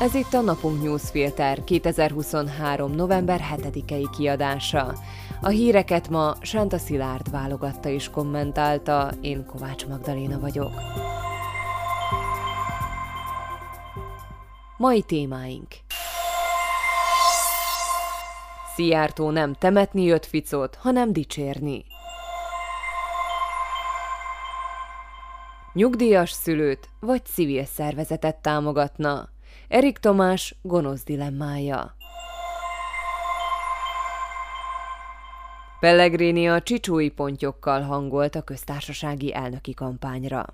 Ez itt a Napunk Newsfilter 2023. november 7-i kiadása. A híreket ma Sánta Szilárd válogatta és kommentálta, én Kovács Magdaléna vagyok. Mai témáink Szijjártó nem temetni jött Ficot, hanem dicsérni. Nyugdíjas szülőt vagy civil szervezetet támogatna. Erik Tomás gonosz dilemmája. Pellegrini a csicsói pontyokkal hangolt a köztársasági elnöki kampányra.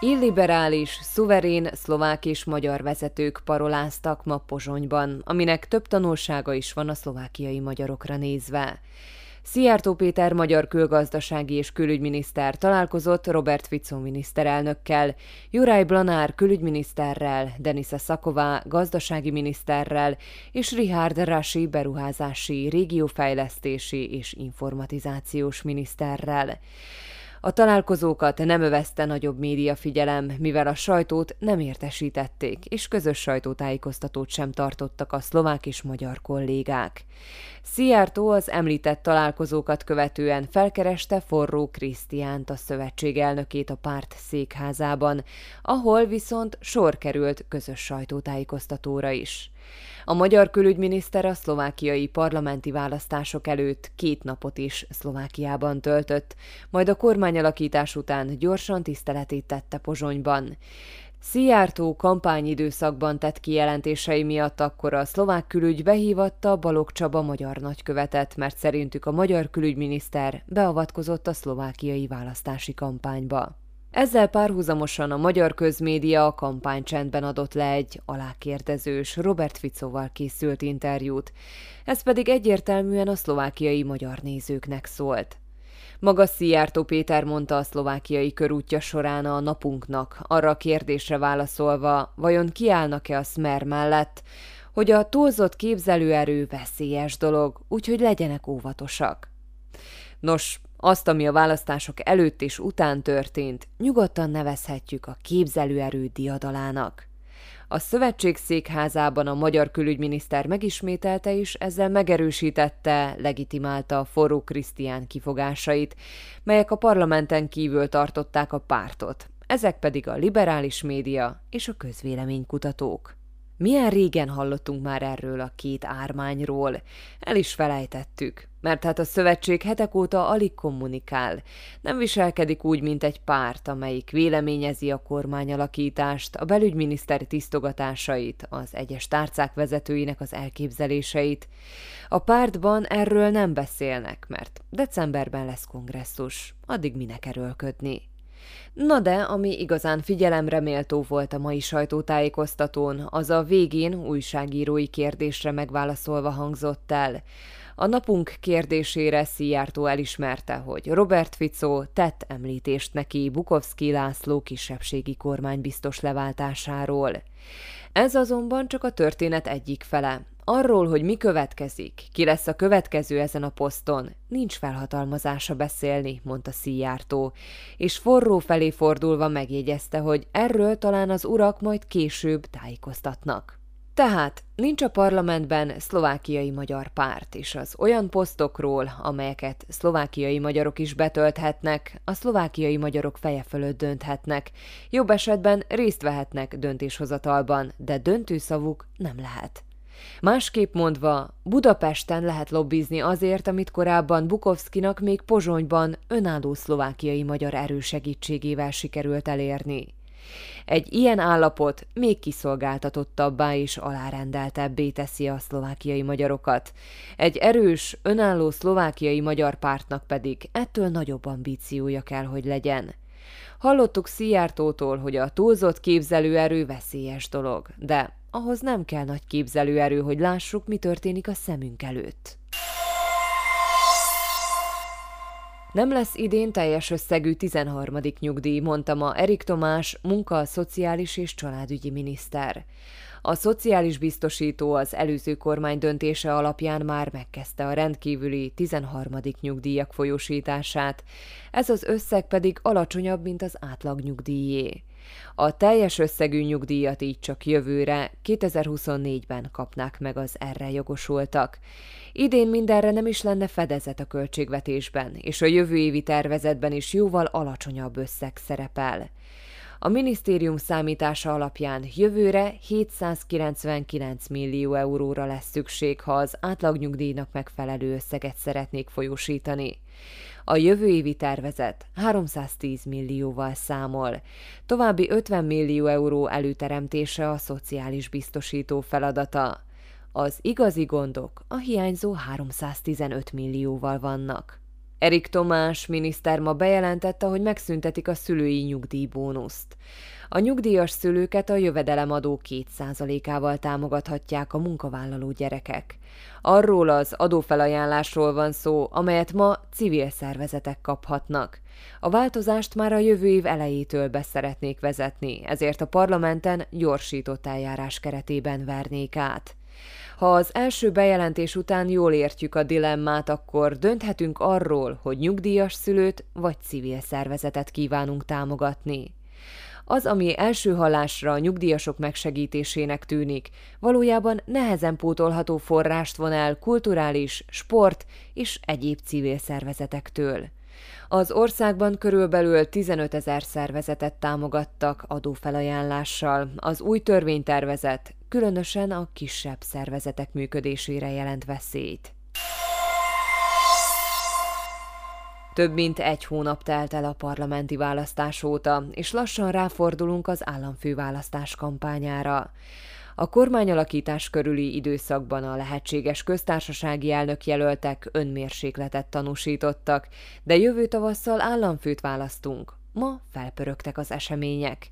Illiberális, szuverén szlovák és magyar vezetők paroláztak ma Pozsonyban, aminek több tanulsága is van a szlovákiai magyarokra nézve. Szijjártó Péter magyar külgazdasági és külügyminiszter találkozott Robert Fico miniszterelnökkel, Juraj Blanár külügyminiszterrel, Denisa Szaková gazdasági miniszterrel és Richard Rashi beruházási, régiófejlesztési és informatizációs miniszterrel. A találkozókat nem övezte nagyobb média figyelem, mivel a sajtót nem értesítették, és közös sajtótájékoztatót sem tartottak a szlovák és magyar kollégák. Szijjártó az említett találkozókat követően felkereste Forró Krisztiánt, a szövetség elnökét a párt székházában, ahol viszont sor került közös sajtótájékoztatóra is. A magyar külügyminiszter a szlovákiai parlamenti választások előtt két napot is Szlovákiában töltött, majd a kormányalakítás után gyorsan tiszteletét tette Pozsonyban. Szijjártó kampányidőszakban tett kijelentései miatt akkor a szlovák külügy behívatta Balog Csaba magyar nagykövetet, mert szerintük a magyar külügyminiszter beavatkozott a szlovákiai választási kampányba. Ezzel párhuzamosan a magyar közmédia a kampánycsendben adott le egy alákérdezős Robert Ficóval készült interjút, ez pedig egyértelműen a szlovákiai magyar nézőknek szólt. Maga Szijjártó Péter mondta a szlovákiai körútja során a napunknak, arra a kérdésre válaszolva, vajon kiállnak-e a Smer mellett, hogy a túlzott képzelőerő veszélyes dolog, úgyhogy legyenek óvatosak. Nos, azt, ami a választások előtt és után történt, nyugodtan nevezhetjük a képzelőerő diadalának. A szövetség székházában a magyar külügyminiszter megismételte és ezzel megerősítette, legitimálta forró Krisztián kifogásait, melyek a parlamenten kívül tartották a pártot, ezek pedig a liberális média és a közvéleménykutatók. Milyen régen hallottunk már erről a két ármányról? El is felejtettük, mert hát a szövetség hetek óta alig kommunikál. Nem viselkedik úgy, mint egy párt, amelyik véleményezi a kormányalakítást, a belügyminiszteri tisztogatásait, az egyes tárcák vezetőinek az elképzeléseit. A pártban erről nem beszélnek, mert decemberben lesz kongresszus, addig minek erőlködni. Na de, ami igazán figyelemre méltó volt a mai sajtótájékoztatón, az a végén újságírói kérdésre megválaszolva hangzott el. A napunk kérdésére Szijjártó elismerte, hogy Robert Fico tett említést neki Bukovszki László kisebbségi kormánybiztos leváltásáról. Ez azonban csak a történet egyik fele. Arról, hogy mi következik, ki lesz a következő ezen a poszton, nincs felhatalmazása beszélni, mondta Szijjártó, és forró felé fordulva megjegyezte, hogy erről talán az urak majd később tájékoztatnak. Tehát nincs a parlamentben szlovákiai magyar párt, és az olyan posztokról, amelyeket szlovákiai magyarok is betölthetnek, a szlovákiai magyarok feje fölött dönthetnek, jobb esetben részt vehetnek döntéshozatalban, de döntőszavuk nem lehet. Másképp mondva, Budapesten lehet lobbizni azért, amit korábban Bukovszkinak még Pozsonyban önálló szlovákiai magyar erő segítségével sikerült elérni. Egy ilyen állapot még kiszolgáltatottabbá és alárendeltebbé teszi a szlovákiai magyarokat. Egy erős, önálló szlovákiai magyar pártnak pedig ettől nagyobb ambíciója kell, hogy legyen. Hallottuk Szijjártótól, hogy a túlzott képzelőerő veszélyes dolog, de ahhoz nem kell nagy képzelőerő, hogy lássuk, mi történik a szemünk előtt. Nem lesz idén teljes összegű 13. nyugdíj, mondta ma Erik Tomás, munka, szociális és családügyi miniszter. A szociális biztosító az előző kormány döntése alapján már megkezdte a rendkívüli 13. nyugdíjak folyósítását, ez az összeg pedig alacsonyabb, mint az átlag nyugdíjé. A teljes összegű nyugdíjat így csak jövőre, 2024-ben kapnák meg az erre jogosultak. Idén mindenre nem is lenne fedezet a költségvetésben, és a jövő évi tervezetben is jóval alacsonyabb összeg szerepel. A minisztérium számítása alapján jövőre 799 millió euróra lesz szükség, ha az átlagnyugdíjnak megfelelő összeget szeretnék folyósítani. A jövő évi tervezet 310 millióval számol. További 50 millió euró előteremtése a szociális biztosító feladata. Az igazi gondok a hiányzó 315 millióval vannak. Erik Tomás miniszter ma bejelentette, hogy megszüntetik a szülői nyugdíjbónuszt. A nyugdíjas szülőket a jövedelemadó 2%-ával támogathatják a munkavállaló gyerekek. Arról az adófelajánlásról van szó, amelyet ma civil szervezetek kaphatnak. A változást már a jövő év elejétől beszeretnék vezetni, ezért a parlamenten gyorsított eljárás keretében vernék át. Ha az első bejelentés után jól értjük a dilemmát, akkor dönthetünk arról, hogy nyugdíjas szülőt vagy civil szervezetet kívánunk támogatni. Az, ami első hallásra a nyugdíjasok megsegítésének tűnik, valójában nehezen pótolható forrást von el kulturális, sport és egyéb civil szervezetektől. Az országban körülbelül 15 ezer szervezetet támogattak adófelajánlással. Az új törvénytervezet különösen a kisebb szervezetek működésére jelent veszélyt. Több mint egy hónap telt el a parlamenti választás óta, és lassan ráfordulunk az államfőválasztás kampányára. A kormányalakítás körüli időszakban a lehetséges köztársasági elnök jelöltek önmérsékletet tanúsítottak, de jövő tavasszal államfőt választunk. Ma felpörögtek az események.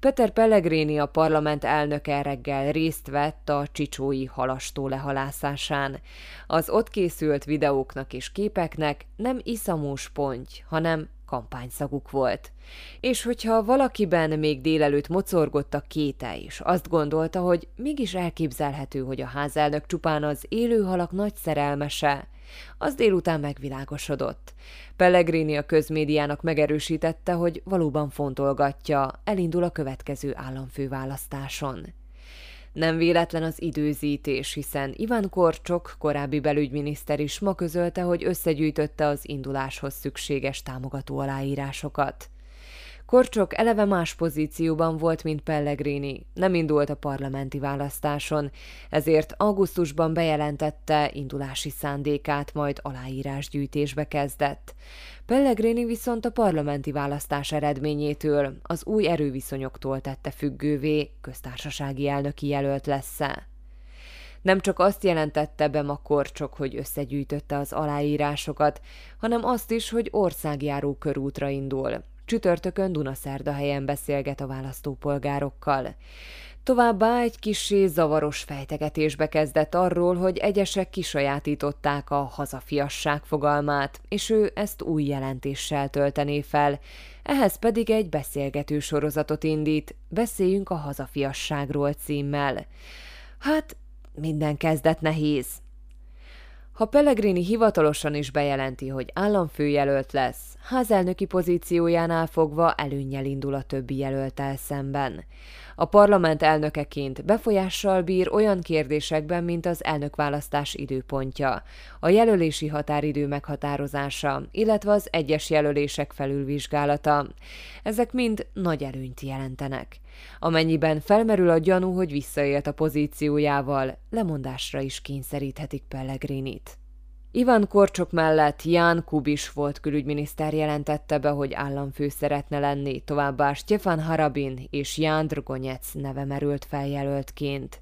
Peter Pellegrini, a parlament elnöke reggel részt vett a csicsói halastó lehalászásán. Az ott készült videóknak és képeknek nem iszamós ponty, hanem kampányszaguk volt. És hogyha valakiben még délelőtt mocorgott a kéte is, azt gondolta, hogy mégis elképzelhető, hogy a házelnök csupán az élő halak nagy szerelmese, az délután megvilágosodott. Pellegrini a közmédiának megerősítette, hogy valóban fontolgatja, elindul a következő államfőválasztáson. Nem véletlen az időzítés, hiszen Iván Korcsok, korábbi belügyminiszter is ma közölte, hogy összegyűjtötte az induláshoz szükséges támogató aláírásokat. Korcsok eleve más pozícióban volt, mint Pellegrini, nem indult a parlamenti választáson, ezért augusztusban bejelentette indulási szándékát, majd aláírásgyűjtésbe kezdett. Pellegrini viszont a parlamenti választás eredményétől, az új erőviszonyoktól tette függővé, köztársasági elnöki jelölt lesz-e. Nem csak azt jelentette be ma Korcsok, hogy összegyűjtötte az aláírásokat, hanem azt is, hogy országjáró körútra indul, Csütörtökön Dunaszerdahelyen beszélget a választópolgárokkal. Továbbá egy kisé zavaros fejtegetésbe kezdett arról, hogy egyesek kisajátították a hazafiasság fogalmát, és ő ezt új jelentéssel töltené fel. Ehhez pedig egy beszélgető sorozatot indít, beszéljünk a hazafiasságról címmel. Hát, minden kezdet nehéz, ha Pellegrini hivatalosan is bejelenti, hogy államfőjelölt lesz, házelnöki pozíciójánál fogva előnnyel indul a többi jelöltel szemben. A parlament elnökeként befolyással bír olyan kérdésekben, mint az elnökválasztás időpontja, a jelölési határidő meghatározása, illetve az egyes jelölések felülvizsgálata. Ezek mind nagy előnyt jelentenek. Amennyiben felmerül a gyanú, hogy visszaélt a pozíciójával, lemondásra is kényszeríthetik Pellegrinit. Ivan Korcsok mellett Ján Kubis volt külügyminiszter jelentette be, hogy államfő szeretne lenni, továbbá Stefan Harabin és Ján Drgonyec neve merült feljelöltként.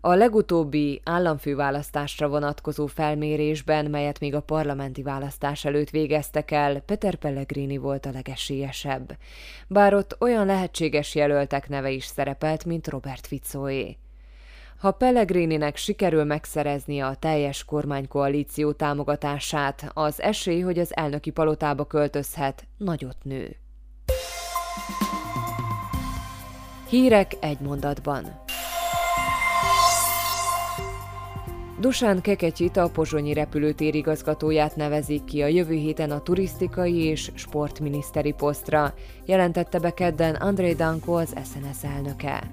A legutóbbi államfőválasztásra vonatkozó felmérésben, melyet még a parlamenti választás előtt végeztek el, Peter Pellegrini volt a legesélyesebb. Bár ott olyan lehetséges jelöltek neve is szerepelt, mint Robert Ficoé. Ha Pellegrininek sikerül megszerezni a teljes kormánykoalíció támogatását, az esély, hogy az elnöki palotába költözhet, nagyot nő. Hírek egy mondatban. Dusán Keketyit a Pozsonyi repülőtér igazgatóját nevezik ki a jövő héten a turisztikai és sportminiszteri posztra, jelentette be kedden André Danko az SNS elnöke.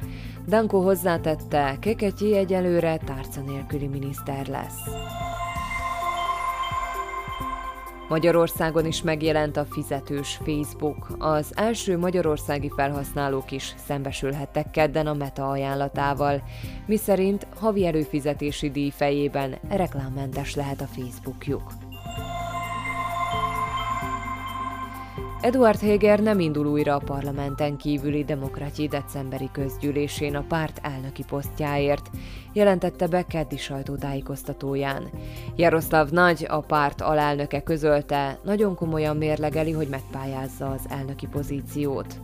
Danko hozzátette, Keketyi egyelőre tárca nélküli miniszter lesz. Magyarországon is megjelent a fizetős Facebook. Az első magyarországi felhasználók is szembesülhettek kedden a Meta ajánlatával, miszerint havi előfizetési díj fejében reklámmentes lehet a Facebookjuk. Eduard Heger nem indul újra a parlamenten kívüli demokratyi decemberi közgyűlésén a párt elnöki posztjáért, jelentette be keddi sajtótájékoztatóján. Jaroszlav Nagy, a párt alelnöke közölte, nagyon komolyan mérlegeli, hogy megpályázza az elnöki pozíciót.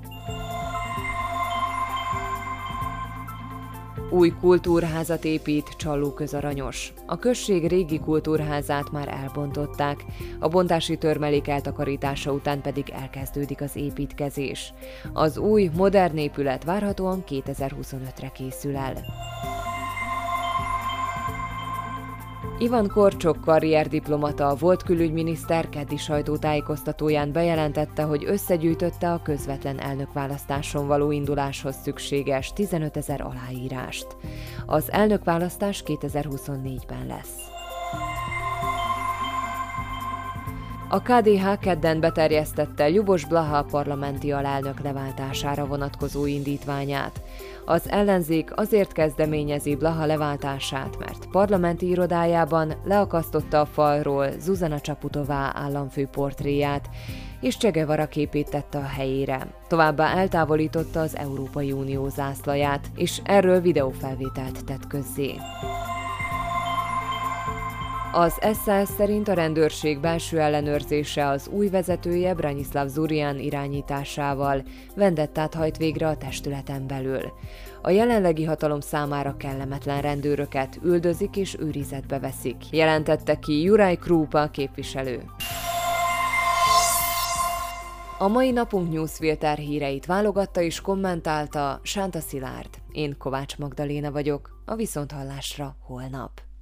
Új kultúrházat épít Csallóközaranyos. A község régi kultúrházát már elbontották, a bontási törmelék eltakarítása után pedig elkezdődik az építkezés. Az új, modern épület várhatóan 2025-re készül el. Ivan Korcsok karrierdiplomata, volt külügyminiszter keddi sajtótájékoztatóján bejelentette, hogy összegyűjtötte a közvetlen elnökválasztáson való induláshoz szükséges 15 ezer aláírást. Az elnökválasztás 2024-ben lesz. A KDH kedden beterjesztette Jubos Blaha parlamenti alelnök leváltására vonatkozó indítványát. Az ellenzék azért kezdeményezi Blaha leváltását, mert parlamenti irodájában leakasztotta a falról Zuzana Csaputová államfő portréját, és Csegevara képét tette a helyére. Továbbá eltávolította az Európai Unió zászlaját, és erről videófelvételt tett közzé. Az SZSZ szerint a rendőrség belső ellenőrzése az új vezetője Branislav Zurian irányításával vendettát hajt végre a testületen belül. A jelenlegi hatalom számára kellemetlen rendőröket üldözik és őrizetbe veszik, jelentette ki Juraj Krupa képviselő. A mai napunk newsfilter híreit válogatta és kommentálta Sánta Szilárd. Én Kovács Magdaléna vagyok, a Viszonthallásra holnap.